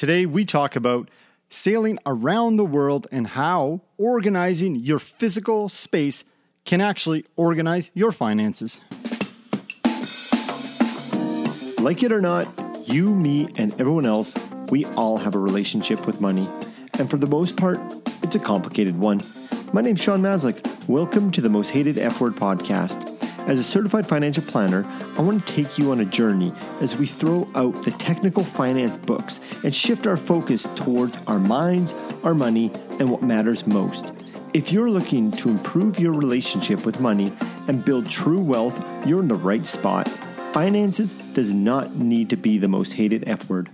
Today, we talk about sailing around the world and how organizing your physical space can actually organize your finances. Like it or not, you, me, and everyone else, we all have a relationship with money. And for the most part, it's a complicated one. My name's Sean Maslick. Welcome to the Most Hated F Word podcast. As a certified financial planner, I want to take you on a journey as we throw out the technical finance books and shift our focus towards our minds, our money, and what matters most. If you're looking to improve your relationship with money and build true wealth, you're in the right spot. Finances does not need to be the most hated F word.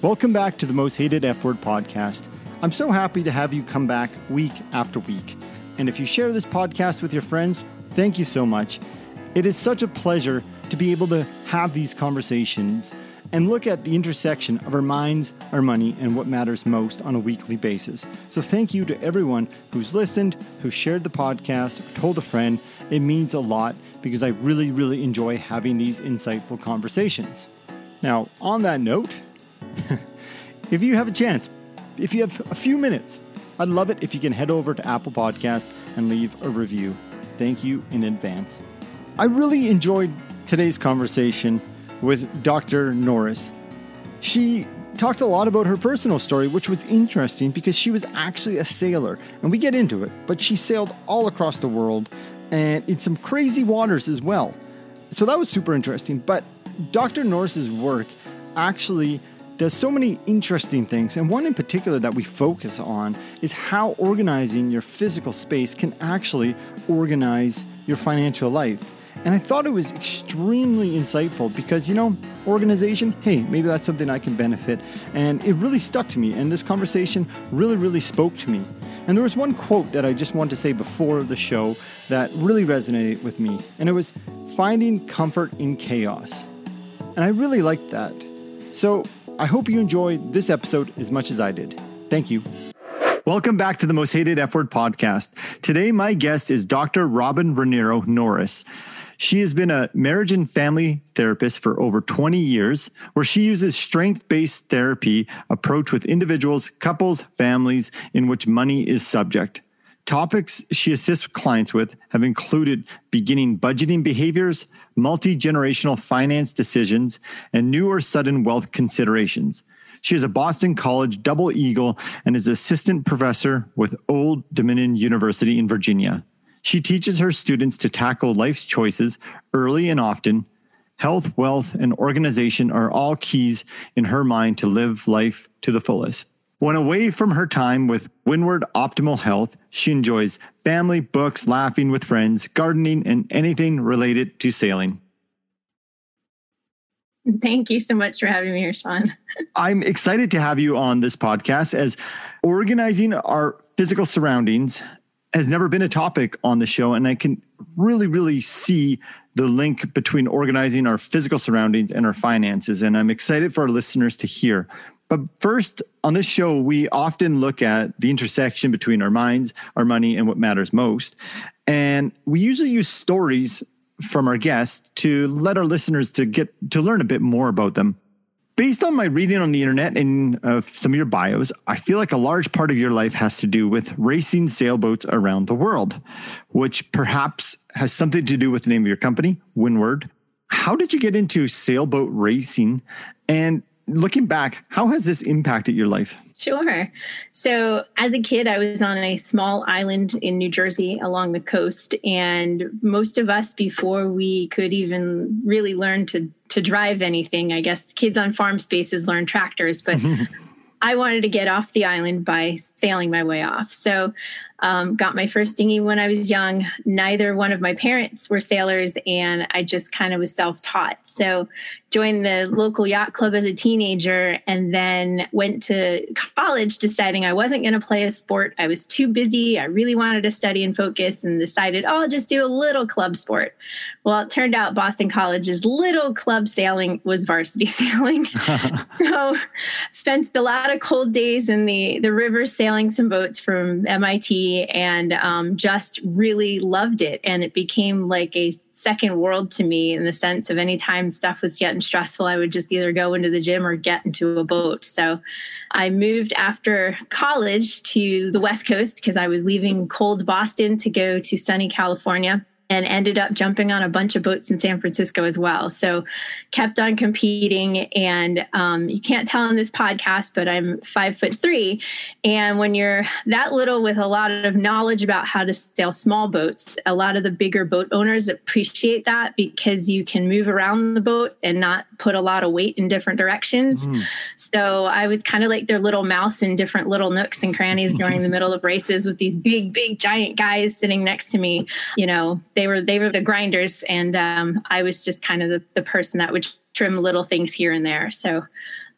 Welcome back to the Most Hated F Word podcast. I'm so happy to have you come back week after week. And if you share this podcast with your friends, Thank you so much. It is such a pleasure to be able to have these conversations and look at the intersection of our minds, our money, and what matters most on a weekly basis. So, thank you to everyone who's listened, who shared the podcast, told a friend. It means a lot because I really, really enjoy having these insightful conversations. Now, on that note, if you have a chance, if you have a few minutes, I'd love it if you can head over to Apple Podcast and leave a review thank you in advance. I really enjoyed today's conversation with Dr. Norris. She talked a lot about her personal story, which was interesting because she was actually a sailor, and we get into it, but she sailed all across the world and in some crazy waters as well. So that was super interesting. But Dr. Norris's work actually does so many interesting things, and one in particular that we focus on is how organizing your physical space can actually organize your financial life. And I thought it was extremely insightful because, you know, organization, hey, maybe that's something I can benefit. And it really stuck to me. And this conversation really, really spoke to me. And there was one quote that I just wanted to say before the show that really resonated with me. And it was finding comfort in chaos. And I really liked that. So I hope you enjoyed this episode as much as I did. Thank you. Welcome back to the Most Hated F Word podcast. Today, my guest is Dr. Robin Raniero Norris. She has been a marriage and family therapist for over 20 years, where she uses strength based therapy approach with individuals, couples, families in which money is subject. Topics she assists clients with have included beginning budgeting behaviors, multi generational finance decisions, and new or sudden wealth considerations. She is a Boston College double eagle and is assistant professor with Old Dominion University in Virginia. She teaches her students to tackle life's choices early and often. Health, wealth, and organization are all keys in her mind to live life to the fullest. When away from her time with Windward Optimal Health, she enjoys family, books, laughing with friends, gardening, and anything related to sailing. Thank you so much for having me here, Sean. I'm excited to have you on this podcast as organizing our physical surroundings has never been a topic on the show. And I can really, really see the link between organizing our physical surroundings and our finances. And I'm excited for our listeners to hear. But first, on this show, we often look at the intersection between our minds, our money, and what matters most. And we usually use stories from our guests to let our listeners to get to learn a bit more about them. Based on my reading on the internet and uh, some of your bios, I feel like a large part of your life has to do with racing sailboats around the world, which perhaps has something to do with the name of your company, Windward. How did you get into sailboat racing? And looking back, how has this impacted your life? Sure. So, as a kid, I was on a small island in New Jersey along the coast, and most of us, before we could even really learn to to drive anything, I guess kids on farm spaces learn tractors, but I wanted to get off the island by sailing my way off. So, um, got my first dinghy when I was young. Neither one of my parents were sailors, and I just kind of was self taught. So, joined the local yacht club as a teenager and then went to college deciding I wasn't going to play a sport. I was too busy. I really wanted to study and focus and decided, oh, I'll just do a little club sport. Well, it turned out Boston College's little club sailing was varsity sailing. so spent a lot of cold days in the, the river sailing some boats from MIT and um, just really loved it. And it became like a second world to me in the sense of anytime stuff was getting stressful, I would just either go into the gym or get into a boat. So I moved after college to the West Coast because I was leaving cold Boston to go to sunny California and ended up jumping on a bunch of boats in San Francisco as well. So kept on competing. And um, you can't tell in this podcast, but I'm five foot three. And when you're that little with a lot of knowledge about how to sail small boats, a lot of the bigger boat owners appreciate that because you can move around the boat and not put a lot of weight in different directions. Mm. So I was kind of like their little mouse in different little nooks and crannies during the middle of races with these big, big, giant guys sitting next to me. You know, they were they were the grinders, and um, I was just kind of the, the person that would trim little things here and there. So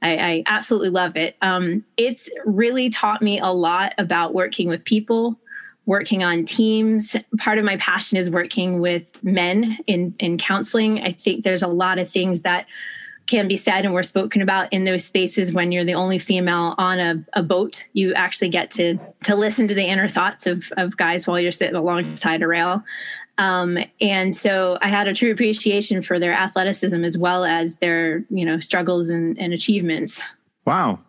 I, I absolutely love it. Um, it's really taught me a lot about working with people, working on teams. Part of my passion is working with men in in counseling. I think there's a lot of things that can be said and were spoken about in those spaces when you're the only female on a, a boat you actually get to to listen to the inner thoughts of, of guys while you're sitting alongside a rail um, and so I had a true appreciation for their athleticism as well as their, you know, struggles and, and achievements. Wow.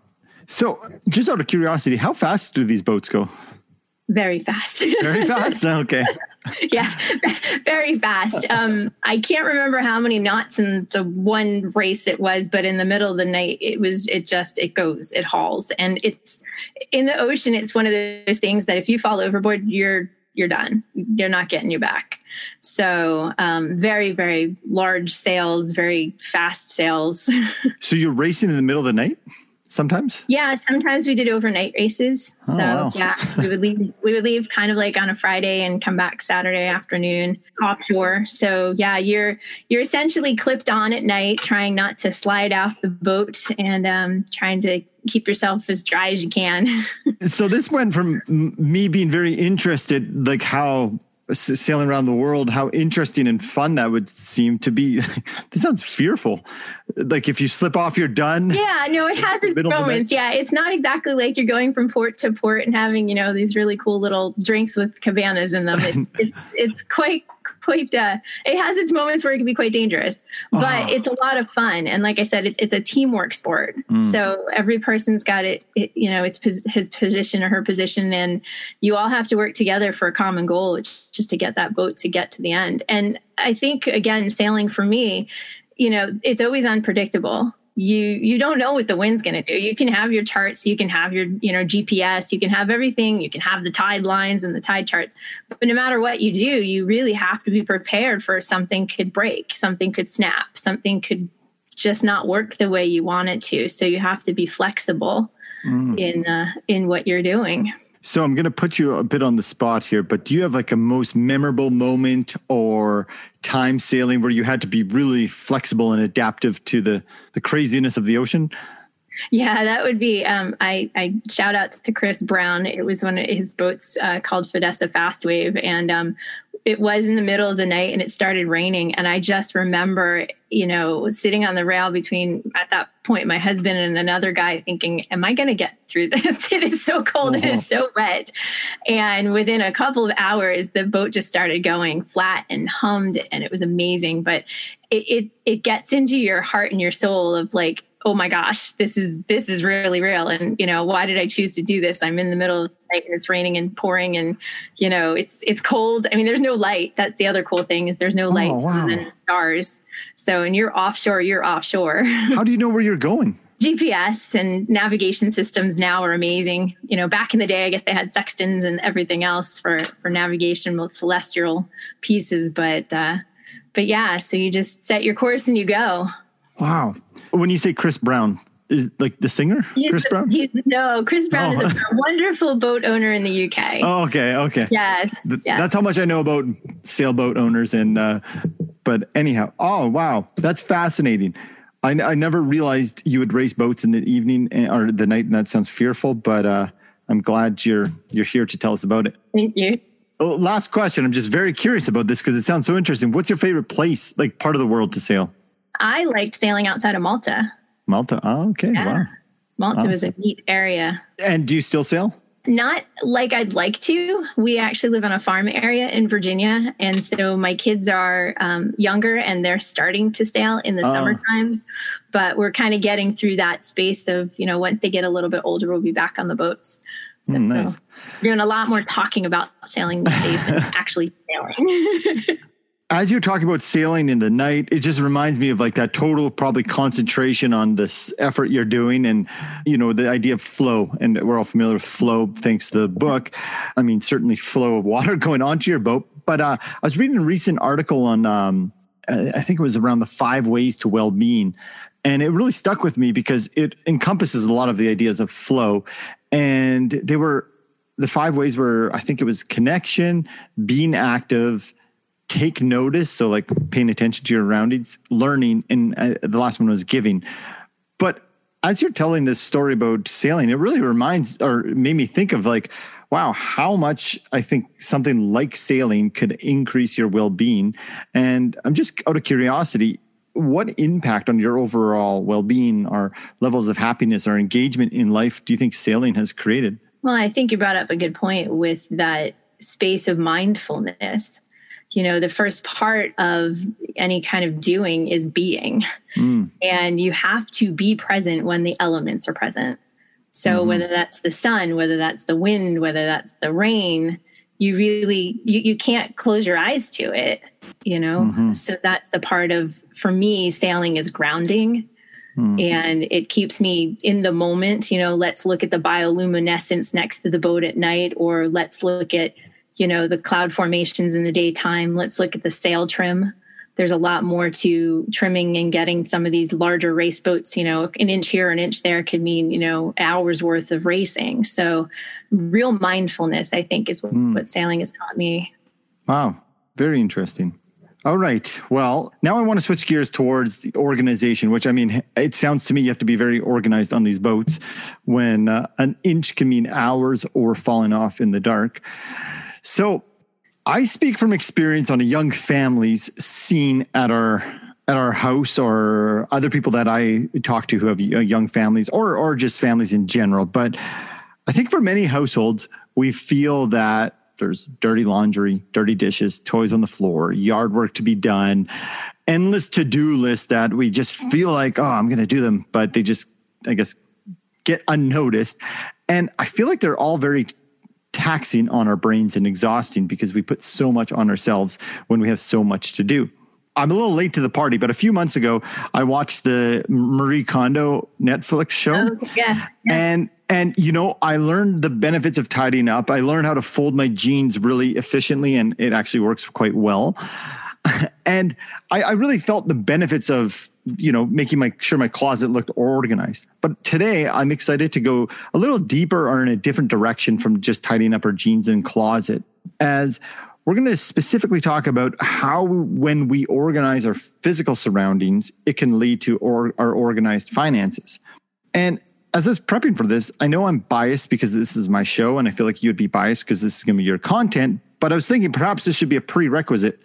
So just out of curiosity, how fast do these boats go? Very fast. Very fast. Okay. yeah, very fast. Um, I can't remember how many knots in the one race it was, but in the middle of the night, it was, it just, it goes, it hauls. And it's in the ocean, it's one of those things that if you fall overboard, you're you're done. They're not getting you back. So, um, very, very large sails, very fast sails. so, you're racing in the middle of the night? Sometimes? Yeah, sometimes we did overnight races. Oh, so wow. yeah, we would leave we would leave kind of like on a Friday and come back Saturday afternoon offshore. So yeah, you're you're essentially clipped on at night, trying not to slide off the boat and um, trying to keep yourself as dry as you can. so this went from me being very interested, like how sailing around the world, how interesting and fun that would seem to be. this sounds fearful. Like if you slip off, you're done. Yeah, no, it has its moments. Yeah, it's not exactly like you're going from port to port and having you know these really cool little drinks with cabanas in them. It's it's it's quite quite uh, it has its moments where it can be quite dangerous but uh-huh. it's a lot of fun and like i said it, it's a teamwork sport mm. so every person's got it, it you know it's pos- his position or her position and you all have to work together for a common goal just to get that boat to get to the end and i think again sailing for me you know it's always unpredictable you you don't know what the wind's going to do. You can have your charts you can have your you know gps you can have everything you can have the tide lines and the tide charts. But no matter what you do you really have to be prepared for something could break something could snap something could just not work the way you want it to. So you have to be flexible mm. in uh, in what you're doing so I'm going to put you a bit on the spot here, but do you have like a most memorable moment or time sailing where you had to be really flexible and adaptive to the the craziness of the ocean? Yeah, that would be. Um, I, I shout out to Chris Brown. It was one of his boats uh, called Fidessa Fast Wave, and um, it was in the middle of the night and it started raining. And i just remember you know sitting on the rail between at that point my husband and another guy thinking am i going to get through this? It is so cold it is uh-huh. so wet. And within a couple of hours the boat just started going flat and hummed and it was amazing. But it it, it gets into your heart and your soul of like oh my gosh, this is this is really real. And you know, why did I choose to do this? I'm in the middle of the night and it's raining and pouring, and you know, it's it's cold. I mean, there's no light. That's the other cool thing is there's no oh, lights wow. and stars. So, and you're offshore, you're offshore. How do you know where you're going? GPS and navigation systems now are amazing. You know, back in the day, I guess they had sextants and everything else for for navigation, with celestial pieces. But uh, but yeah, so you just set your course and you go. Wow. When you say Chris Brown, is like the singer he's Chris a, Brown? no, Chris Brown oh. is a wonderful boat owner in the UK. Oh, okay, okay. Yes, Th- yes. That's how much I know about sailboat owners. And uh, but anyhow, oh wow, that's fascinating. I, I never realized you would race boats in the evening eh, or the night, and that sounds fearful. But uh, I'm glad you're you're here to tell us about it. Thank you. Oh, last question. I'm just very curious about this because it sounds so interesting. What's your favorite place, like part of the world, to sail? I liked sailing outside of Malta. Malta. Oh, okay. Yeah. Wow. Malta awesome. was a neat area. And do you still sail? Not like I'd like to. We actually live on a farm area in Virginia. And so my kids are um, younger and they're starting to sail in the Oh. summer times. But we're kind of getting through that space of, you know, once they get a little bit older, we'll be back on the boats. So, Mm, nice. we're doing a lot more talking about sailing these days than actually sailing. As you're talking about sailing in the night, it just reminds me of like that total probably concentration on this effort you're doing and, you know, the idea of flow. And we're all familiar with flow thanks to the book. I mean, certainly flow of water going onto your boat. But uh, I was reading a recent article on, um, I think it was around the five ways to well being. And it really stuck with me because it encompasses a lot of the ideas of flow. And they were, the five ways were, I think it was connection, being active, take notice so like paying attention to your surroundings learning and uh, the last one was giving. But as you're telling this story about sailing it really reminds or made me think of like wow how much i think something like sailing could increase your well-being. And i'm just out of curiosity what impact on your overall well-being or levels of happiness or engagement in life do you think sailing has created? Well, I think you brought up a good point with that space of mindfulness. You know, the first part of any kind of doing is being, Mm, and you have to be present when the elements are present. So, Mhm. whether that's the sun, whether that's the wind, whether that's the rain, you really you, you can't close your eyes to it you know Mhm. so that's the part of for me sailing is grounding mm, and it keeps me in the moment you know let's look at the bioluminescence next to the boat at night or let's look at you know the cloud formations in the daytime let's look at the sail trim there's a lot more to trimming and getting some of these larger race boats you know an inch here an inch there could mean you know hours worth of racing so real mindfulness i think is what, Mm. what sailing has taught me Wow, very interesting. All right. Well, now I want to switch gears towards the organization, which I mean, it sounds to me you have to be very organized on these boats when uh, an inch can mean hours or falling off in the dark. So I speak from experience on a young family's scene at our at our house or other people that I talk to who have uh, young families or or just families in general. But I think for many households, we feel that there's dirty laundry, dirty dishes, toys on the floor, yard work to be done, endless to do lists that we just feel like, oh, I'm to do them, but they just, I guess, get unnoticed. And I feel like they're all very taxing on our brains and exhausting because we put so much on ourselves when we have so much to do. I'm a little late to the party, but a few months ago, I watched the Marie Kondo Netflix show. oh yeah And and you know, I learned the benefits of tidying up. I learned how to fold my jeans really efficiently, and it actually works quite well. and I, I really felt the benefits of you know making my sure my closet looked organized. But today, I'm excited to go a little deeper or in a different direction from just tidying up our jeans and closet. As we're going to specifically talk about how when we organize our physical surroundings, it can lead to or, our organized finances. And as I was prepping for this, I know I'm biased because this is my show, and I feel like you'd be biased because this is going to be your content. But I was thinking perhaps this should be a prerequisite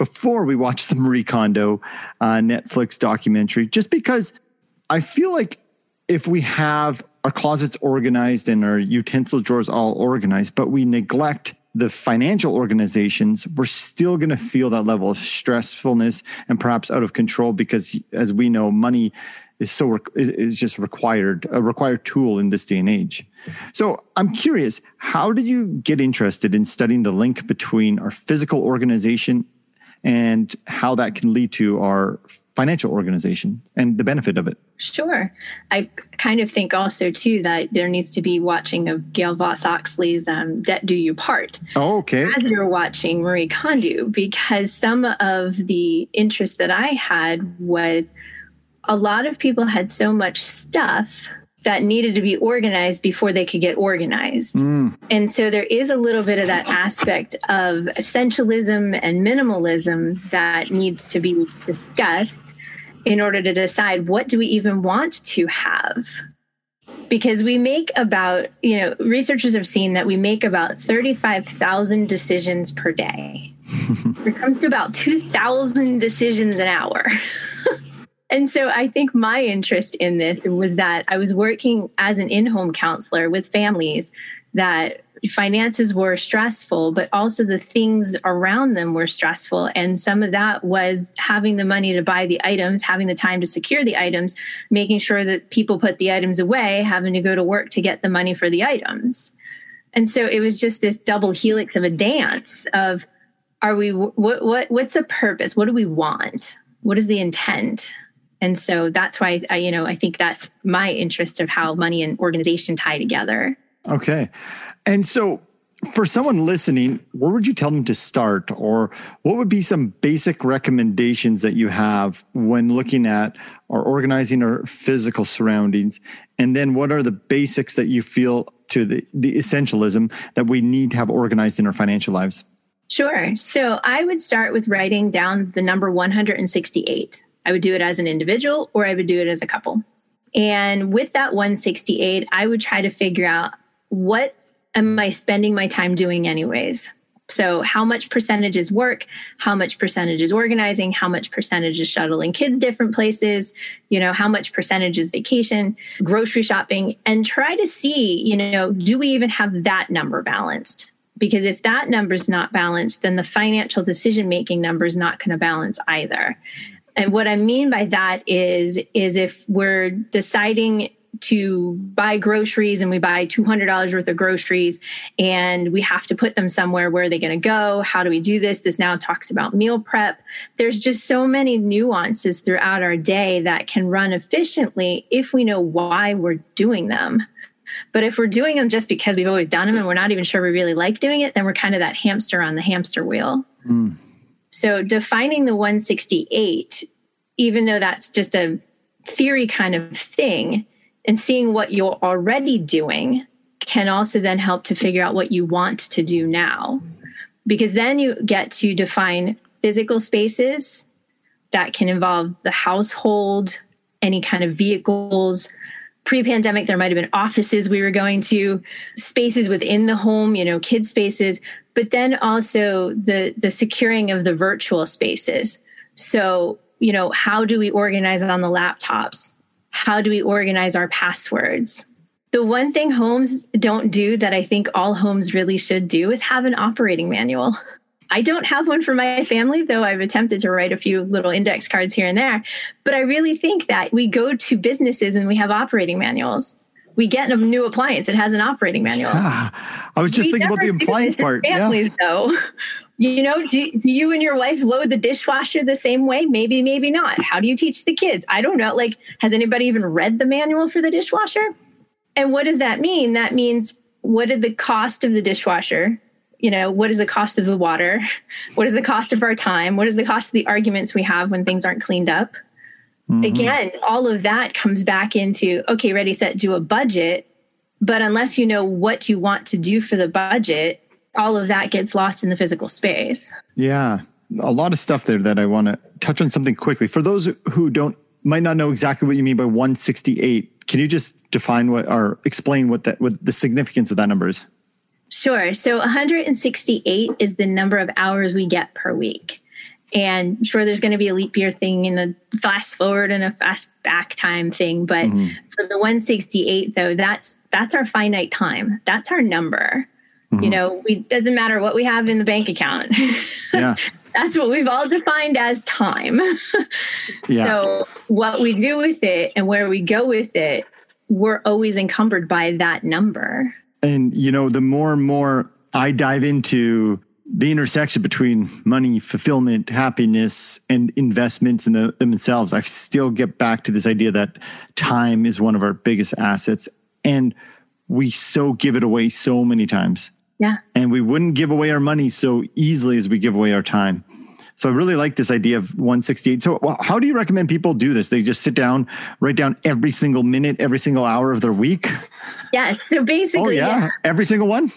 before we watch the Marie Kondo uh, Netflix documentary, just because I feel like if we have our closets organized and our utensil drawers all organized, but we neglect the financial organizations, we're still going to feel that level of stressfulness and perhaps out of control because, as we know, money is so is, just required a required tool in this day and age. So I'm curious, how did you get interested in studying the link between our physical organization and how that can lead to our financial organization and the benefit of it? Sure. I kind of think also too that there needs to be watching of Gail Vaz-Oxlade's um, "Debt Do You Part" Oh, okay. as you're watching Marie Kondo, because some of the interest that I had was a lot of people had so much stuff that needed to be organized before they could get organized. Mm, And so there is a little bit of that aspect of essentialism and minimalism that needs to be discussed in order to decide what do we even want to have. Because we make about, you know, researchers have seen that we make about 35,000 decisions per day. it comes to about 2,000 decisions an hour. And so I think my interest in this was that I was working as an in home counselor with families that finances were stressful, but also the things around them were stressful. And some of that was having the money to buy the items, having the time to secure the items, making sure that people put the items away, having to go to work to get the money for the items. And so it was just this double helix of a dance of are we what what what's the purpose? What do we want? What is the intent? And so that's why I, you know, I think that's my interest of how money and organization tie together. Okay. And so, for someone listening, where would you tell them to start? Or what would be some basic recommendations that you have when looking at or organizing our physical surroundings? And then, what are the basics that you feel to the, the essentialism that we need to have organized in our financial lives? Sure. So, I would start with writing down the number 168. I would do it as an individual or I would do it as a couple. And with that 168, I would try to figure out what am I spending my time doing anyways? So, how much percentage is work? How much percentage is organizing? How much percentage is shuttling kids different places? You know, how much percentage is vacation, grocery shopping? And try to see, you know, do we even have that number balanced? Because if that number is not balanced, then the financial decision making number is not going to balance either. And what I mean by that is, is if we're deciding to buy groceries and we buy $200 worth of groceries and we have to put them somewhere where are they going to go? How do we do this? This now talks about meal prep. There's just so many nuances throughout our day that can run efficiently if we know why we're doing them. But if we're doing them just because we've always done them and we're not even sure we really like doing it then we're kind of that hamster on the hamster wheel. Mm. So defining the 168 even though that's just a theory kind of thing and seeing what you're already doing can also then help to figure out what you want to do now. Because then you get to define physical spaces that can involve the household, any kind of vehicles. Pre pandemic, there might have been offices we were going to, spaces within the home, you know, kid spaces, but then also the, the securing of the virtual spaces. So, you know, how do we organize on the laptops? how do we organize our passwords? The one thing homes don't do that I think all homes really should do is have an operating manual. I don't have one for my family, though I've attempted to write a few little index cards here and there. But I really think that we go to businesses and we have operating manuals. We get a new appliance, it has an operating manual. Yeah. I was just we thinking about the appliance part. Families, yeah. though. You know, do, do you and your wife load the dishwasher the same way? Maybe, maybe not. How do you teach the kids? I don't know. Like, has anybody even read the manual for the dishwasher? And what does that mean? That means what did the cost of the dishwasher? You know, what is the cost of the water? What is the cost of our time? What is the cost of the arguments we have when things aren't cleaned up? Mm-hmm. Again, all of that comes back into okay, ready, set, do a budget. But unless you know what you want to do for the budget, all of that gets lost in the physical space. Yeah. A lot of stuff there that I want to touch on something quickly. For those who don't might not know exactly what you mean by 168, can you just define what or explain what that what the significance of that number is? Sure. So 168 is the number of hours we get per week. And sure, there's going to be a leap year thing and a fast forward and a fast back time thing. But mm-hmm. for the 168, though, that's that's our finite time. That's our number. Mm-hmm. You know, we doesn't matter what we have in the bank account. Yeah. That's what we've all defined as time. yeah. So what we do with it and where we go with it, we're always encumbered by that number. And you know, the more and more I dive into the intersection between money, fulfillment, happiness, and investments in the, themselves, I still get back to this idea that time is one of our biggest assets. And we so give it away so many times. Yeah. And we wouldn't give away our money so easily as we give away our time. So I really like this idea of 168. So how do you recommend people do this? They just sit down, write down every single minute, every single hour of their week? Yeah. So basically, oh, yeah. yeah. Every single one?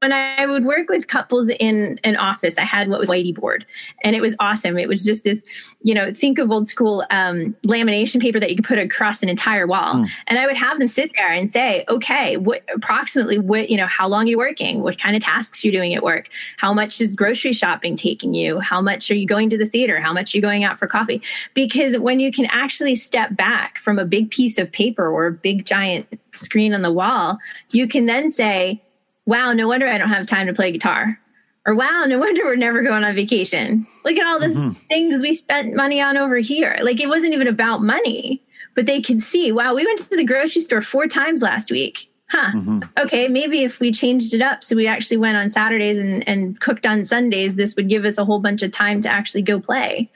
When I would work with couples in an office, I had what was whitey board, and it was awesome. It was just this, you know, think of old school um, lamination paper that you could put across an entire wall, mm. and I would have them sit there and say, okay, what approximately what you know, how long are you working? What kind of tasks you're doing at work? How much is grocery shopping taking you? How much are you going to the theater? How much are you going out for coffee? Because when you can actually step back from a big piece of paper or a big giant screen on the wall, you can then say wow, no wonder I don't have time to play guitar. Or wow, no wonder we're never going on vacation. Look at all the mm-hmm. things we spent money on over here. Like it wasn't even about money, but they could see, wow, we went to the grocery store four times last week. Huh. Mm-hmm. Okay, maybe if we changed it up so we actually went on Saturdays and, and cooked on Sundays, this would give us a whole bunch of time to actually go play.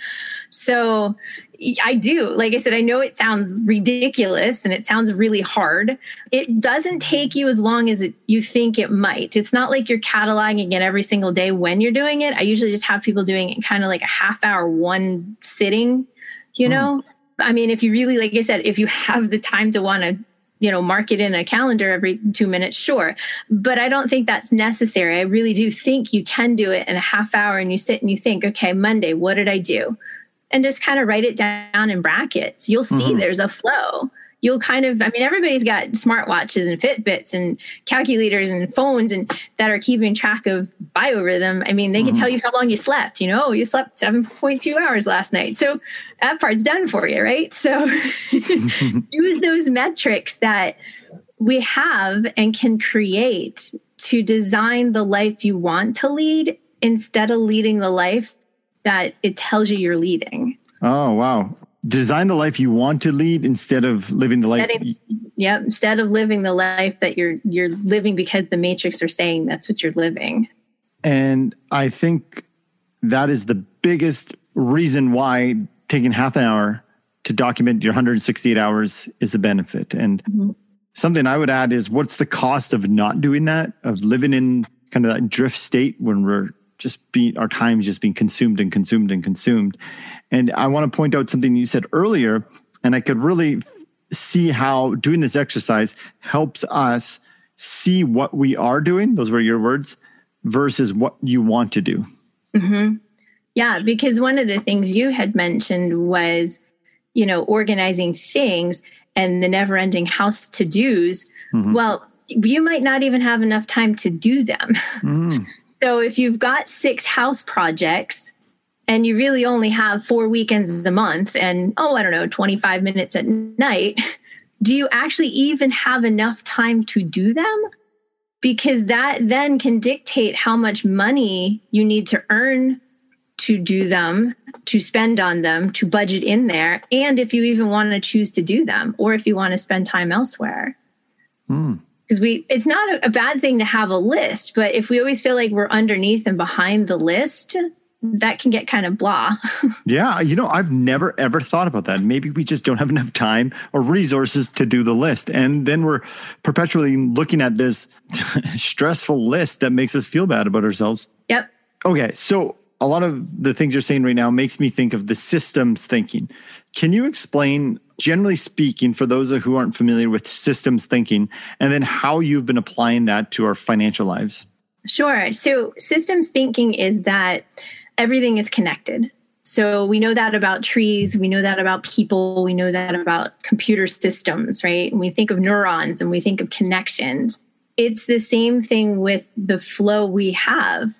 So I do. Like I said, I know it sounds ridiculous and it sounds really hard. It doesn't take you as long as it, you think it might. It's not like you're cataloging it every single day when you're doing it. I usually just have people doing it kind of like a half hour, one sitting, you hmm. know? Mm. I mean, if you really, like I said, if you have the time to want to you know mark it in a calendar every two minutes sure but i don't think that's necessary i really do think you can do it in a half hour and you sit and you think okay monday what did i do and just kind of write it down in brackets. You'll see mm-hmm. there's a flow. You'll kind of, I mean, everybody's got smartwatches and Fitbits and calculators and phones and that are keeping track of biorhythm. I mean, they can mm-hmm. tell you how long you slept. You know, you slept 7.2 hours last night. So that part's done for you, right? So use those metrics that we have and can create to design the life you want to lead instead of leading the life that it tells you you're leading. Oh, wow. Design the life you want to lead instead of living the life. Instead of, yeah, instead of living the life that you're you're living because the matrix are saying that's what you're living. And I think that is the biggest reason why taking half an hour to document your 168 hours is a benefit. And mm-hmm. something I would add is what's the cost of not doing that, of living in kind of that drift state when we're just be our time is just being consumed and consumed and consumed. And I want to point out something you said earlier, and I could really see how doing this exercise helps us see what we are doing. Those were your words versus what you want to do. Mm-hmm. Yeah, because one of the things you had mentioned was, you know, organizing things and the never ending house to dos. Mm-hmm. Well, you might not even have enough time to do them. Mm. So if you've got six house projects and you really only have four weekends a month and, oh, I don't know, 25 minutes at night, do you actually even have enough time to do them? Because that then can dictate how much money you need to earn to do them, to spend on them, to budget in there, and if you even want to choose to do them or if you want to spend time elsewhere. Hmm because we it's not a, bad thing to have a list but if we always feel like we're underneath and behind the list that can get kind of blah. Yeah you know i've never ever thought about that. Maybe we just don't have enough time or resources to do the list. And then we're perpetually looking at this stressful list that makes us feel bad about ourselves. Yep. Okay so a lot of the things you're saying right now makes me think of the systems thinking. Can you explain generally speaking, for those who aren't familiar with systems thinking, and then how you've been applying that to our financial lives? Sure. So, systems thinking is that everything is connected. So, we know that about trees, we know that about people, we know that about computer systems, right? And we think of neurons and we think of connections. It's the same thing with the flow we have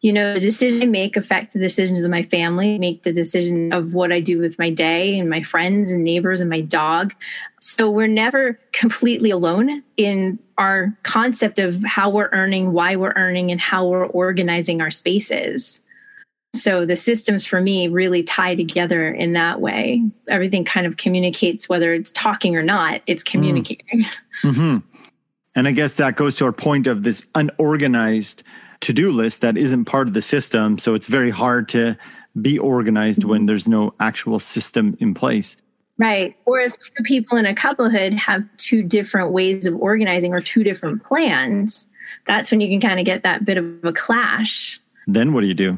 you know the decision i make affect the decisions of my family make the decision of what i do with my day and my friends and neighbors and my dog so we're never completely alone in our concept of how we're earning why we're earning and how we're organizing our spaces so the systems for me really tie together in that way everything kind of communicates whether it's talking or not it's mm. communicating mm-hmm. And i guess that goes to our point of this unorganized to do list that isn't part of the system. So it's very hard to be organized mm-hmm. when there's no actual system in place. Right. Or if two people in a couplehood have two different ways of organizing or two different plans, that's when you can kind of get that bit of a clash. Then what do you do?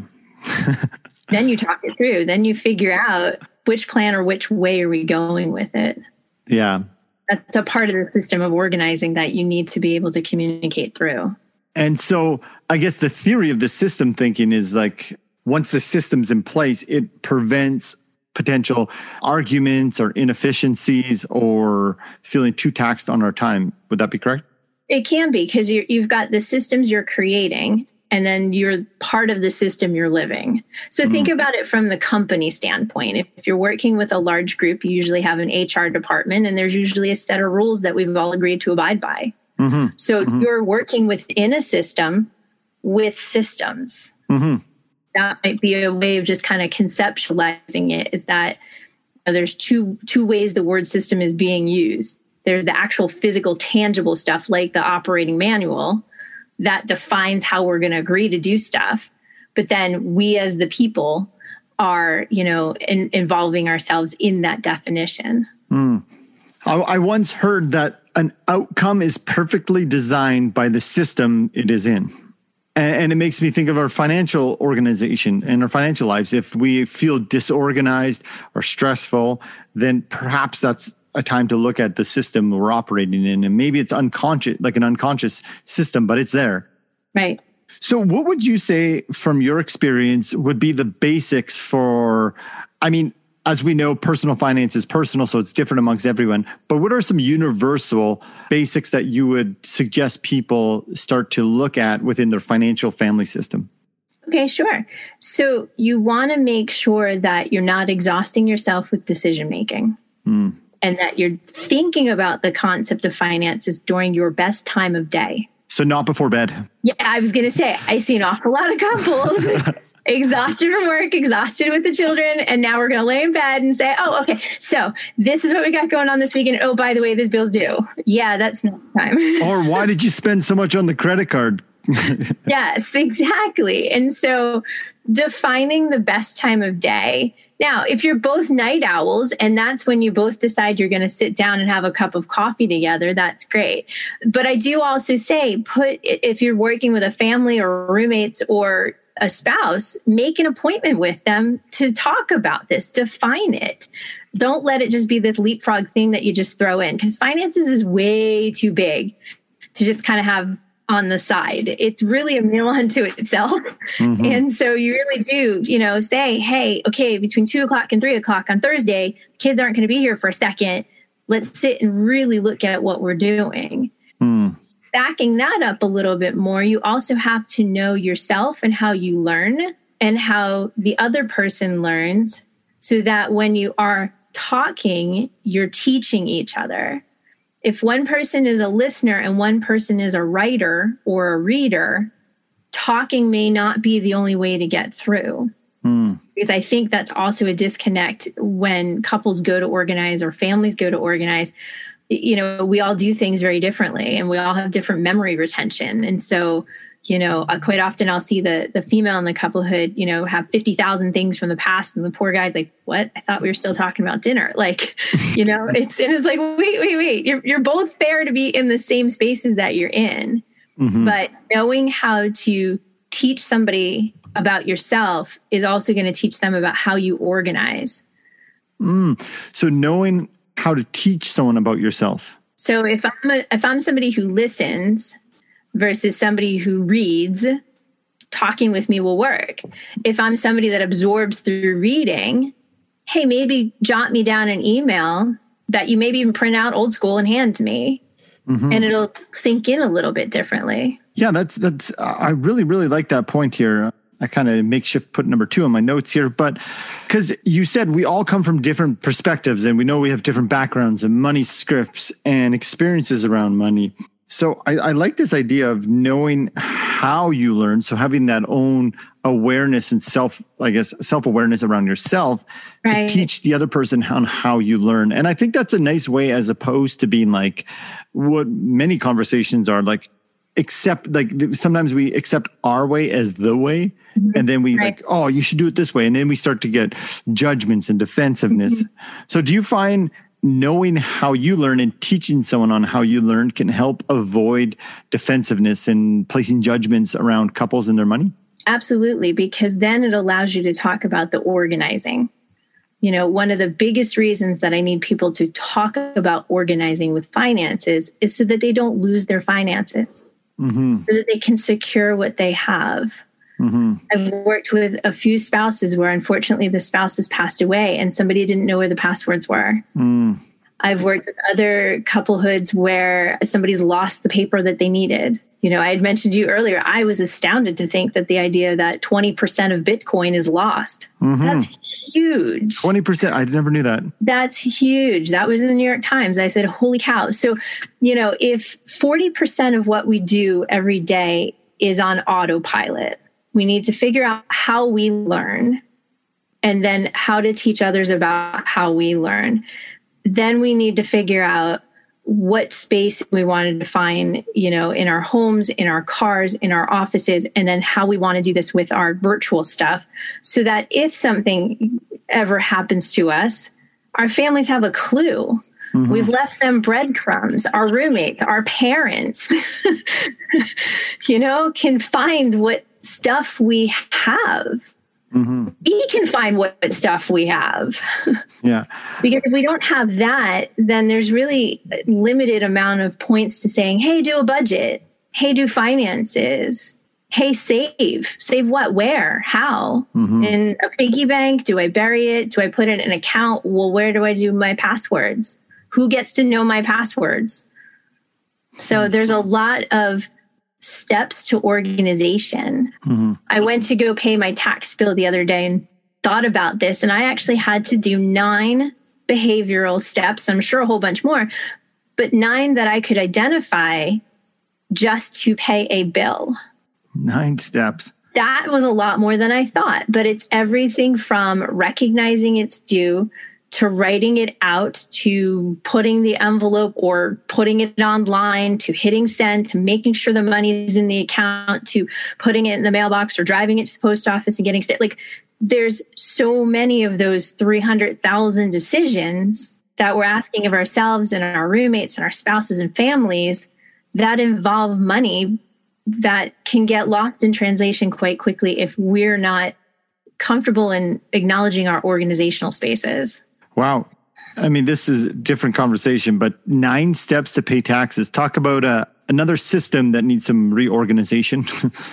then you talk it through. Then you figure out which plan or which way are we going with it. Yeah. That's a part of the system of organizing that you need to be able to communicate through. And so I guess the theory of the system thinking is like once the system's in place, it prevents potential arguments or inefficiencies or feeling too taxed on our time. Would that be correct? It can be because you've got the systems you're creating and then you're part of the system you're living. So mm-hmm. think about it from the company standpoint. If, if, you're working with a large group, you usually have an HR department and there's usually a set of rules that we've all agreed to abide by Mm-hmm. So mm-hmm. you're working within a system with systems. Mm-hmm. That might be a way of just kind of conceptualizing it is that there's two two ways the word system is being used. There's the actual physical tangible stuff like the operating manual that defines how we're going to agree to do stuff. But then we as the people are, you know, in, involving ourselves in that definition. Mm. I, I once heard that an outcome is perfectly designed by the system it is in. And, it makes me think of our financial organization and our financial lives. If we feel disorganized or stressful, then perhaps that's a time to look at the system we're operating in. And maybe it's unconscious, like an unconscious system, but it's there. Right. So, what would you say from your experience would be the basics for? I mean, as we know, personal finance is personal, so it's different amongst everyone. But what are some universal basics that you would suggest people start to look at within their financial family system? Okay, sure. So you want to make sure that you're not exhausting yourself with decision making. Mm. And that you're thinking about the concept of finances during your best time of day. So not before bed. Yeah, I was going to say I see an awful lot of couples exhausted from work, exhausted with the children, and now we're going to lay in bed and say, "Oh, okay, so this is what we got going on this weekend. Oh, by the way, this bill's due. Yeah, that's not time." or why did you spend so much on the credit card? yes, exactly. And so defining the best time of day now, if you're both night owls and that's when you both decide you're going to sit down and have a cup of coffee together, that's great. But I do also say put if you're working with a family or roommates or a spouse, make an appointment with them to talk about this, define it. Don't let it just be this leapfrog thing that you just throw in because finances is way too big to just kind of have on the side. It's really a meal unto itself. Mm-hmm. And so you really do, you know, say, hey, okay, between two o'clock and three o'clock on Thursday, kids aren't going to be here for a second. Let's sit and really look at what we're doing. Mm. Backing that up a little bit more, you also have to know yourself and how you learn and how the other person learns so that when you are talking, you're teaching each other if one person is a listener and one person is a writer or a reader, talking may not be the only way to get through. Mm. Because I think that's also a disconnect when couples go to organize or families go to organize. You know, we all do things very differently and we all have different memory retention. And so you know uh, quite often i'll see the the female in the couplehood you know have 50,000 things from the past and the poor guy's like what? I thought we were still talking about dinner. Like you know it's and it's like wait wait wait. You're you're both fair to be in the same spaces that you're in. Mm-hmm. but knowing how to teach somebody about yourself is also going to teach them about how you organize. Mm. so knowing how to teach someone about yourself. So if i'm a, if i'm somebody who listens versus somebody who reads, talking with me will work. If I'm somebody that absorbs through reading, hey, maybe jot me down an email that you maybe even print out old school and hand to me. Mm-hmm. And it'll sink in a little bit differently. Yeah, that's that's I really really like that point here. I kind of makeshift put number two on my notes here, but because you said we all come from different perspectives and we know we have different backgrounds and money scripts and experiences around money. So I, I, like this idea of knowing how you learn. So having that own awareness and self, I guess, self awareness around yourself right. to teach the other person on how you learn. And I think that's a nice way as opposed to being like what many conversations are like, accept, like sometimes we accept our way as the way. Mm-hmm. And then we right. like, oh, you should do it this way. And then we start to get judgments and defensiveness. Mm-hmm. So do you find knowing how you learn and teaching someone on how you learn can help avoid defensiveness and placing judgments around couples and their money? Absolutely, because then it allows you to talk about the organizing. You know, one of the biggest reasons that I need people to talk about organizing with finances is so that they don't lose their finances, mm-hmm. so that they can secure what they have. Mm-hmm. I've worked with a few spouses where unfortunately the spouse has passed away and somebody didn't know where the passwords were. Mm. I've worked with other couplehoods where somebody's lost the paper that they needed. You know, I had mentioned to you earlier, I was astounded to think that the idea that 20% of Bitcoin is lost. Mm-hmm. That's huge. 20%. I never knew that. That's huge. That was in the New York Times. I said, holy cow. So, you know, if 40% of what we do every day is on autopilot, we need to figure out how we learn and then how to teach others about how we learn then we need to figure out what space we want to define, you know, in our homes, in our cars, in our offices, and then how we want to do this with our virtual stuff so that if something ever happens to us, our families have a clue. Mm-hmm. We've left them breadcrumbs. Our roommates, our parents, you know, can find what stuff we have. Mm-hmm. We can find what stuff we have. yeah. because if we don't have that, then there's really limited amount of points to saying, hey, do a budget. Hey, do finances. Hey, save. Save what? Where? How? Mm-hmm. In a piggy bank? Do I bury it? Do I put it in an account? Well, where do I do my passwords? Who gets to know my passwords? So mm-hmm. there's a lot of steps to organization. Mm-hmm. I went to go pay my tax bill the other day and thought about this, and I actually had to do nine behavioral steps. I'm sure a whole bunch more, but nine that I could identify just to pay a bill. Nine steps. That was a lot more than I thought, but it's everything from recognizing it's due to writing it out to putting the envelope or putting it online to hitting send to making sure the money's in the account to putting it in the mailbox or driving it to the post office and getting it. like there's so many of those 300,000 decisions that we're asking of ourselves and our roommates and our spouses and families that involve money that can get lost in translation quite quickly if we're not comfortable in acknowledging our organizational spaces. Wow. I mean, this is a different conversation, but nine steps to pay taxes. Talk about uh, another system that needs some reorganization.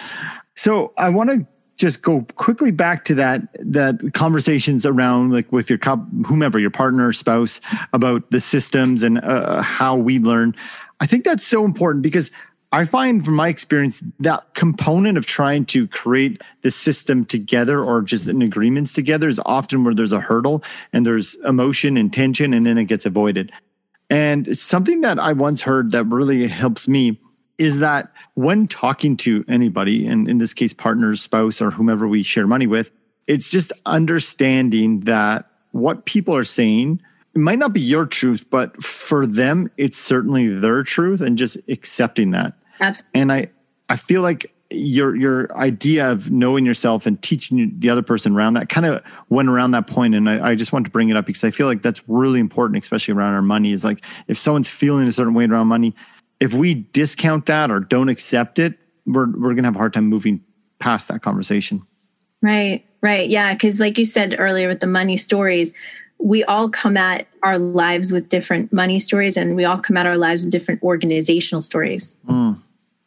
so I want to just go quickly back to that that conversations around like with your whomever your partner spouse about the systems and uh, how we learn i think that's so important because I find from my experience that component of trying to create the system together or just in agreements together is often where there's a hurdle and there's emotion and tension and then it gets avoided. And something that I once heard that really helps me is that when talking to anybody, and in this case, partners, spouse, or whomever we share money with, it's just understanding that what people are saying it might not be your truth, but for them, it's certainly their truth and just accepting that. Absolutely. And I, I feel like your your idea of knowing yourself and teaching the other person around that kind of went around that point and I, I, just want to bring it up because i feel like that's really important especially around our money is like if someone's feeling a certain way around money if we discount that or don't accept it we're, we're gonna have a hard time moving past that conversation right right yeah because like you said earlier with the money stories we all come at our lives with different money stories and we all come at our lives with different organizational stories. Mm.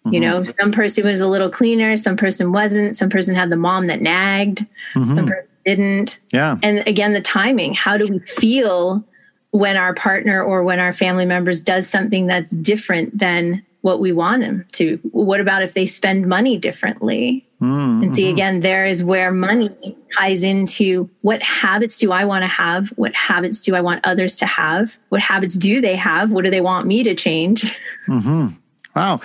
Mm-hmm. You know, some person was a little cleaner, some person wasn't, some person had the mom that nagged, mm-hmm. some person didn't. Yeah. And again, the timing. How do we feel when our partner or when our family members does something that's different than what we want them to? What about if they spend money differently? Mm-hmm. And see, again, there is where money ties into what habits do I want to have? What habits do I want others to have? What habits do they have? What do they want me to change? Mm-hmm. Wow.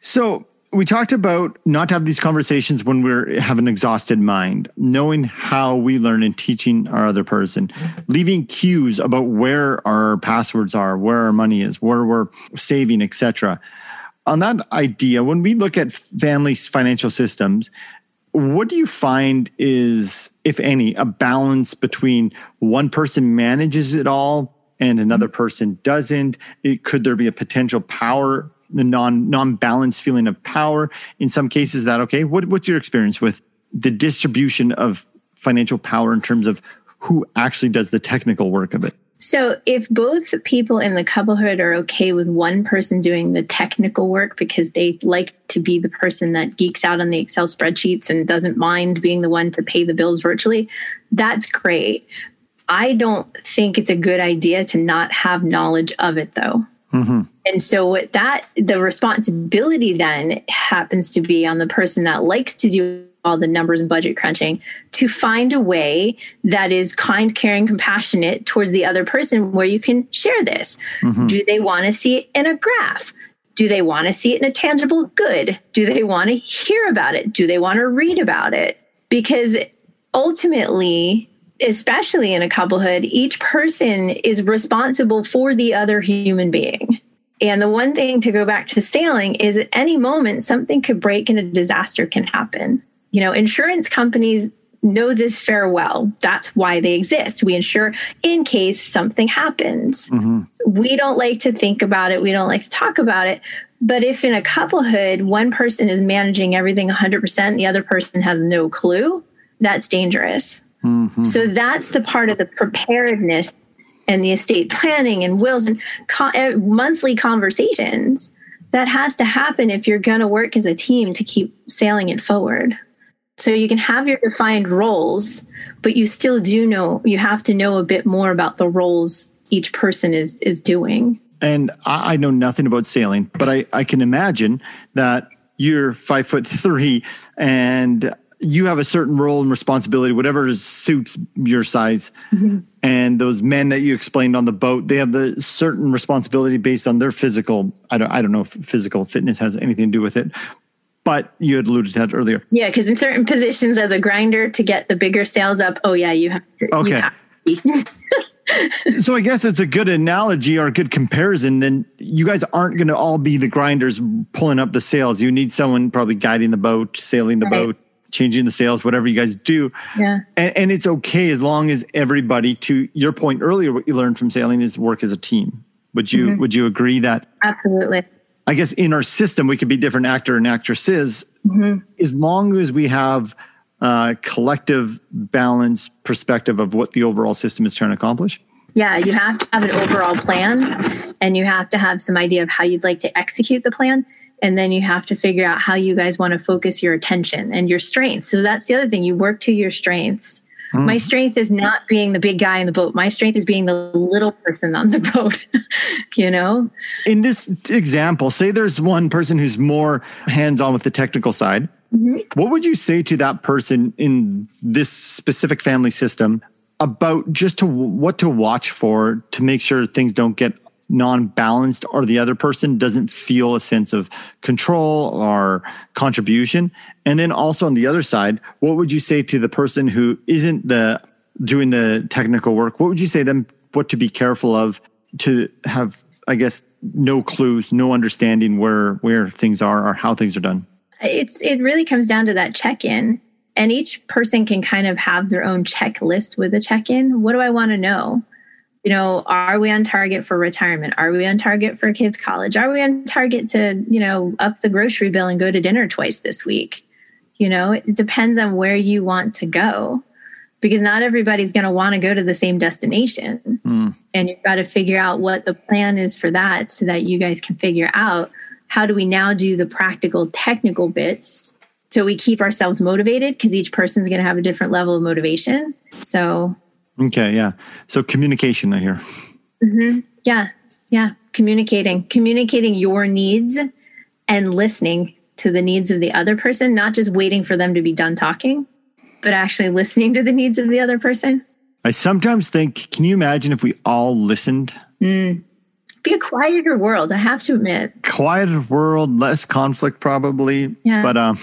So we talked about not to have these conversations when we have an exhausted mind, knowing how we learn and teaching our other person, leaving cues about where our passwords are, where our money is, where we're saving, etc on that idea, when we look at families' financial systems, what do you find is, if any, a balance between one person manages it all and another mm-hmm. person doesn't? It, could there be a potential power, the non non balanced feeling of power? In some cases, that okay. What, what's your experience with the distribution of financial power in terms of who actually does the technical work of it? So, if both people in the couplehood are okay with one person doing the technical work because they like to be the person that geeks out on the Excel spreadsheets and doesn't mind being the one to pay the bills virtually, that's great. I don't think it's a good idea to not have knowledge of it though. Mm-hmm. And so what that the responsibility then happens to be on the person that likes to do all the numbers and budget crunching to find a way that is kind, caring, compassionate towards the other person where you can share this. Mm-hmm. Do they want to see it in a graph? Do they want to see it in a tangible good? Do they want to hear about it? Do they want to read about it? Because ultimately, especially in a couplehood, each person is responsible for the other human being. And the one thing to go back to sailing is at any moment, something could break and a disaster can happen. You know, insurance companies know this farewell. That's why they exist. We insure in case something happens. Mm-hmm. We don't like to think about it, we don't like to talk about it. But if in a couplehood, one person is managing everything 100% and the other person has no clue, that's dangerous. Mm-hmm. So that's the part of the preparedness and the estate planning and wills and co- uh, monthly conversations that has to happen if you're going to work as a team to keep sailing it forward. So you can have your defined roles, but you still do know you have to know a bit more about the roles each person is is doing. And I, I know nothing about sailing, but I, I can imagine that you're five foot three and you have a certain role and responsibility, whatever suits your size. Mm-hmm. And those men that you explained on the boat, they have the certain responsibility based on their physical. I don't, I don't know if physical fitness has anything to do with it, but you had alluded to that earlier. Yeah, because in certain positions as a grinder to get the bigger sails up, oh yeah, you have to. Okay. Have to so I guess it's a good analogy or a good comparison. Then you guys aren't going to all be the grinders pulling up the sails. You need someone probably guiding the boat, sailing the right. boat, changing the sails, whatever you guys do. Yeah. And, and it's okay as long as everybody, to your point earlier, what you learned from sailing is work as a team. Would you mm-hmm. would you agree that? Absolutely. I guess in our system, we could be different actor and actresses mm-hmm. as long as we have a collective balance perspective of what the overall system is trying to accomplish. Yeah, you have to have an overall plan and you have to have some idea of how you'd like to execute the plan. And then you have to figure out how you guys want to focus your attention and your strengths. So that's the other thing. You work to your strengths. Mm. My strength is not being the big guy in the boat. My strength is being the little person on the boat, you know? In this example, say there's one person who's more hands on with the technical side. Mm-hmm. What would you say to that person in this specific family system about just to what to watch for to make sure things don't get non-balanced or the other person doesn't feel a sense of control or contribution. And then also on the other side what would you say to the person who isn't the doing the technical work? What would you say them what to be careful of to have i guess no clues no understanding where where things are or how things are done? It's it really comes down to that check-in. And each person can kind of have their own checklist with a check-in. What do i want to know you know, are we on target for retirement? Are we on target for kids' college? Are we on target to, you know, up the grocery bill and go to dinner twice this week? You know, it depends on where you want to go because not everybody's going to want to go to the same destination. Mm. And you've got to figure out what the plan is for that so that you guys can figure out how do we now do the practical, technical bits so we keep ourselves motivated because each person's going to have a different level of motivation. So Okay, yeah. So communication, I hear. Mm-hmm. Yeah, yeah. Communicating, communicating your needs and listening to the needs of the other person, not just waiting for them to be done talking, but actually listening to the needs of the other person. I sometimes think, can you imagine if we all listened? Mm. Be a quieter world, I have to admit. Quieter world, less conflict, probably. Yeah. But um,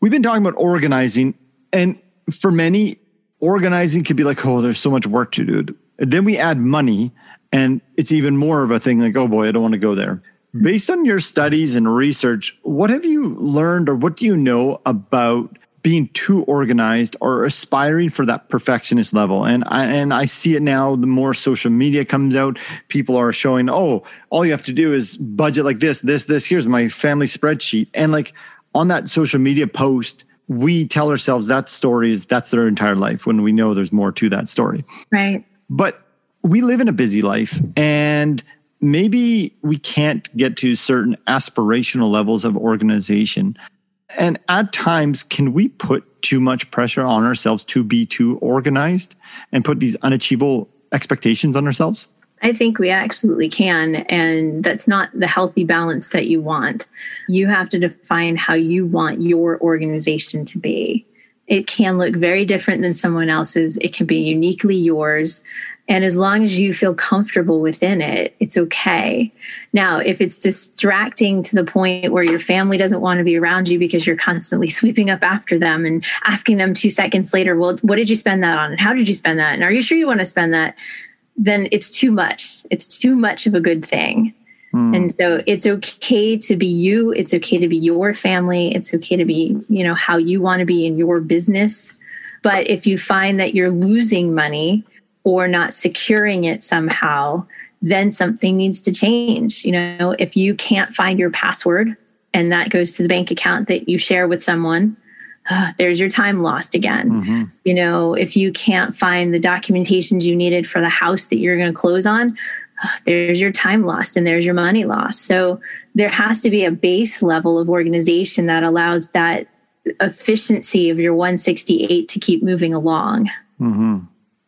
we've been talking about organizing, and for many, organizing could be like, oh, there's so much work to do. Then we add money, and it's even more of a thing like, oh boy, I don't want to go there. Based on your studies and research, what have you learned or what do you know about being too organized or aspiring for that perfectionist level? And I, and I see it now, the more social media comes out, people are showing, oh, all you have to do is budget like this, this, this, here's my family spreadsheet. And like on that social media post, we tell ourselves that story is that's their entire life when we know there's more to that story. Right. But we live in a busy life and maybe we can't get to certain aspirational levels of organization. And at times can we put too much pressure on ourselves to be too organized and put these unachievable expectations on ourselves? I think we absolutely can. And that's not the healthy balance that you want. You have to define how you want your organization to be. It can look very different than someone else's, it can be uniquely yours. And as long as you feel comfortable within it, it's okay. Now, if it's distracting to the point where your family doesn't want to be around you because you're constantly sweeping up after them and asking them two seconds later, well, what did you spend that on? And how did you spend that? And are you sure you want to spend that? Then it's too much. It's too much of a good thing. Mm. And so it's okay to be you. It's okay to be your family. It's okay to be, you know, how you want to be in your business. But if you find that you're losing money, or not securing it somehow, then something needs to change. You know, if you can't find your password and that goes to the bank account that you share with someone, there's your time lost again. Mm-hmm. You know, if you can't find the documentations you needed for the house that you're going to close on, there's your time lost and there's your money lost. So there has to be a base level of organization that allows that efficiency of your 168 to keep moving along. Mm-hmm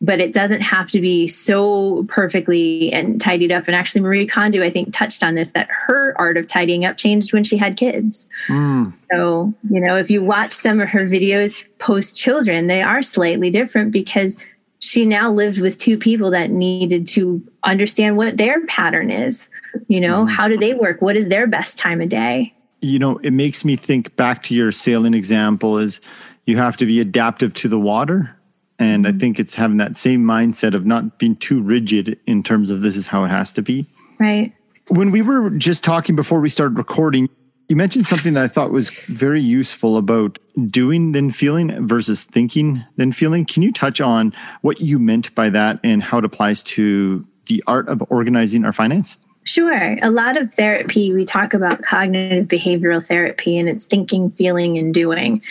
but it doesn't have to be so perfectly and tidied up. And actually, Marie Kondo, I think, touched on this that her art of tidying up changed when she had kids. Mm. So, you know, if you watch some of her videos post children, they are slightly different because she now lived with two people that needed to understand what their pattern is. You know, mm. how do they work? What is their best time of day? You know, it makes me think back to your sailing example is you have to be adaptive to the water and I mm-hmm. think it's having that same mindset of not being too rigid in terms of this is how it has to be. Right. When we were just talking before we started recording, you mentioned something that I thought was very useful about doing then feeling versus thinking then feeling. Can you touch on what you meant by that and how it applies to the art of organizing our finance? Sure. A lot of therapy, we talk about cognitive behavioral therapy and it's thinking, feeling, and doing.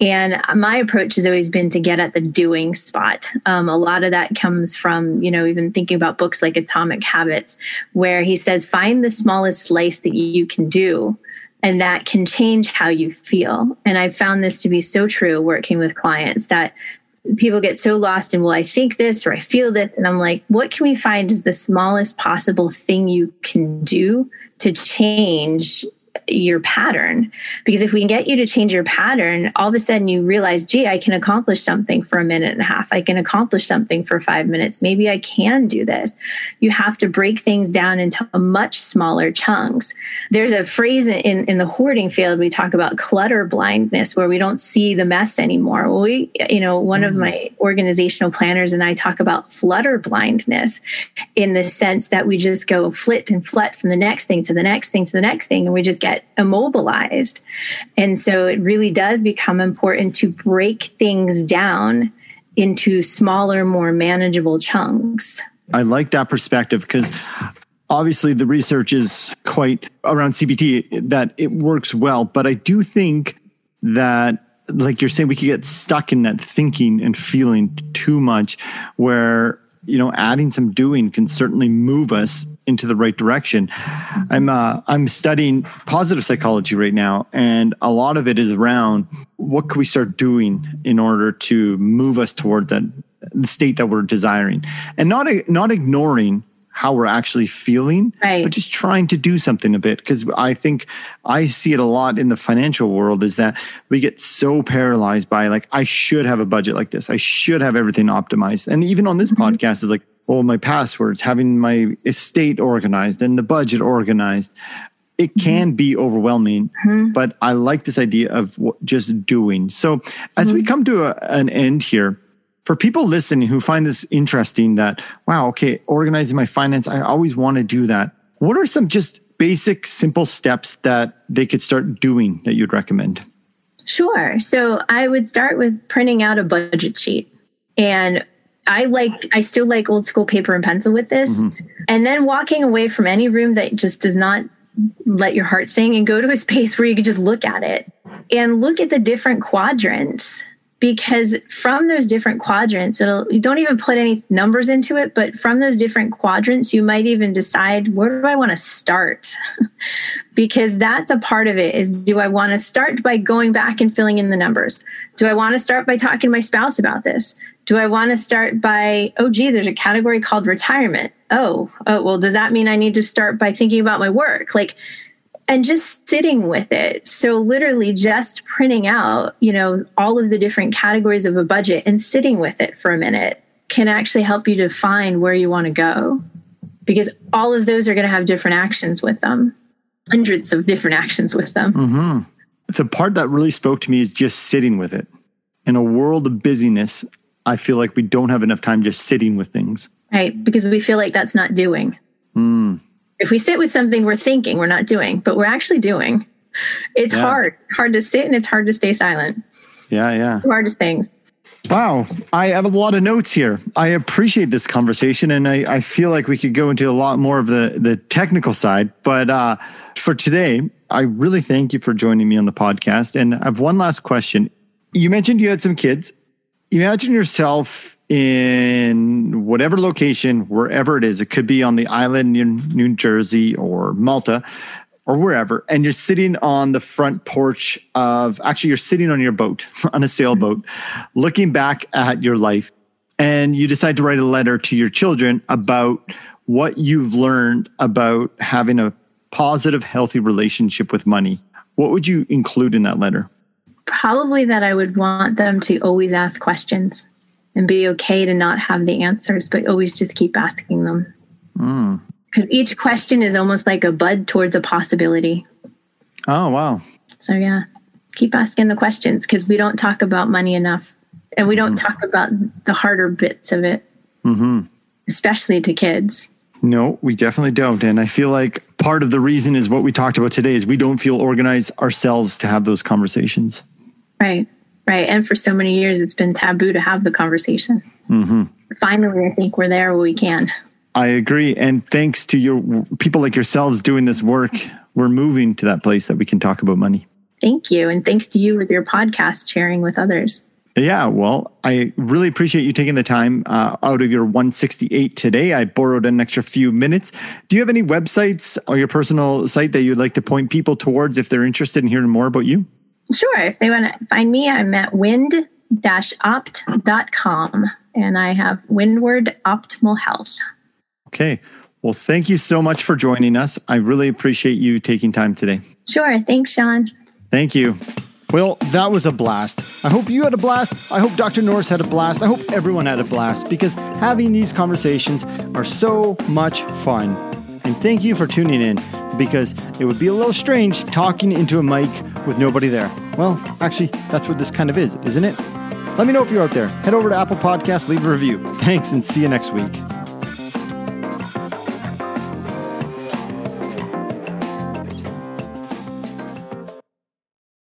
And my approach has always been to get at the doing spot. Um, a lot of that comes from, you know, even thinking about books like Atomic Habits, where he says, find the smallest slice that you can do. And that can change how you feel. And I've found this to be so true working with clients that people get so lost in, well, I think this or I feel this. And I'm like, what can we find is the smallest possible thing you can do to change your pattern. Because if we can get you to change your pattern, all of a sudden you realize, gee, I can accomplish something for a minute and a half. I can accomplish something for five minutes. Maybe I can do this. You have to break things down into much smaller chunks. There's a phrase in, in the hoarding field, we talk about clutter blindness, where we don't see the mess anymore. Well, we, you know, one mm-hmm. of my organizational planners and I talk about flutter blindness in the sense that we just go flit and flut from the next thing to the next thing to the next thing, and we just get immobilized. And so it really does become important to break things down into smaller, more manageable chunks. I like that perspective because obviously the research is quite around CBT that it works well, but I do think that like you're saying we could get stuck in that thinking and feeling too much where you know adding some doing can certainly move us into the right direction. I'm uh, I'm studying positive psychology right now, and a lot of it is around what can we start doing in order to move us toward that the state that we're desiring, and not not ignoring how we're actually feeling, right. but just trying to do something a bit. Because I think I see it a lot in the financial world is that we get so paralyzed by like I should have a budget like this, I should have everything optimized, and even on this mm-hmm. podcast is like well, my passwords, having my estate organized and the budget organized. It mm-hmm. can mm-hmm. be overwhelming, mm-hmm. but I like this idea of just doing. So, as mm-hmm. we come to a, an end here, for people listening who find this interesting, that wow, okay, organizing my finance, I always want to do that. What are some just basic, simple steps that they could start doing that you'd recommend? Sure. So, I would start with printing out a budget sheet. And I like I still like old school paper and pencil with this. Mm-hmm. And then walking away from any room that just does not let your heart sing and go to a space where you can just look at it and look at the different quadrants because from those different quadrants it'll you don't even put any numbers into it but from those different quadrants you might even decide where do i want to start? Because that's a part of it is do i want to start by going back and filling in the numbers? Do i want to start by talking to my spouse about this? Do i want to start by oh gee there's a category called retirement. Oh oh well does that mean i need to start by thinking about my work? Like and just sitting with it. So literally just printing out you know all of the different categories of a budget and sitting with it for a minute can actually help you define where you want to go. Because all of those are going to have different actions with them. Hundreds of different actions with them. Mm-hmm. the part that really spoke to me is just sitting with it. In a world of busyness i feel like we don't have enough time just sitting with things. Right because we feel like that's not doing. Mm. If we sit with something we're thinking, we're not doing, but we're actually doing. It's yeah. hard. It's hard to sit and it's hard to stay silent. Yeah, yeah. The hardest things. Wow. I have a lot of notes here. I appreciate this conversation and I, I feel like we could go into a lot more of the, the technical side. But uh, for today, I really thank you for joining me on the podcast. And I have one last question. You mentioned you had some kids. Imagine yourself in whatever location, wherever it is. It could be on the island in New Jersey or Malta or wherever. And you're sitting on the front porch of, actually, you're sitting on your boat, on a sailboat, looking back at your life. And you decide to write a letter to your children about what you've learned about having a positive, healthy relationship with money. What would you include in that letter? Probably that I would want them to always ask questions and be okay to not have the answers, but always just keep asking them. Because mm. each question is almost like a bud towards a possibility. Oh, wow. So, yeah, keep asking the questions because we don't talk about money enough and we don't mm. talk about the harder bits of it, mm-hmm. especially to kids. No, we definitely don't. And I feel like part of the reason is what we talked about today is we don't feel organized ourselves to have those conversations. Right. Right. And for so many years, it's been taboo to have the conversation. Mm-hmm. Finally, I think we're there where we can. I agree. And thanks to your people like yourselves doing this work, we're moving to that place that we can talk about money. Thank you. And thanks to you with your podcast sharing with others. Yeah, well, I really appreciate you taking the time uh, out of your 168 today. I borrowed an extra few minutes. Do you have any websites or your personal site that you'd like to point people towards if they're interested in hearing more about you? Sure. If they want to find me, I'm at wind opt.com and I have Windward Optimal Health. Okay. Well, thank you so much for joining us. I really appreciate you taking time today. Sure. Thanks, Sean. Thank you. Well, that was a blast. I hope you had a blast. I hope Dr. Norris had a blast. I hope everyone had a blast because having these conversations are so much fun. And thank you for tuning in because it would be a little strange talking into a mic with nobody there. Well, actually, that's what this kind of is, isn't it? Let me know if you're out there. Head over to Apple Podcasts, leave a review. Thanks, and see you next week.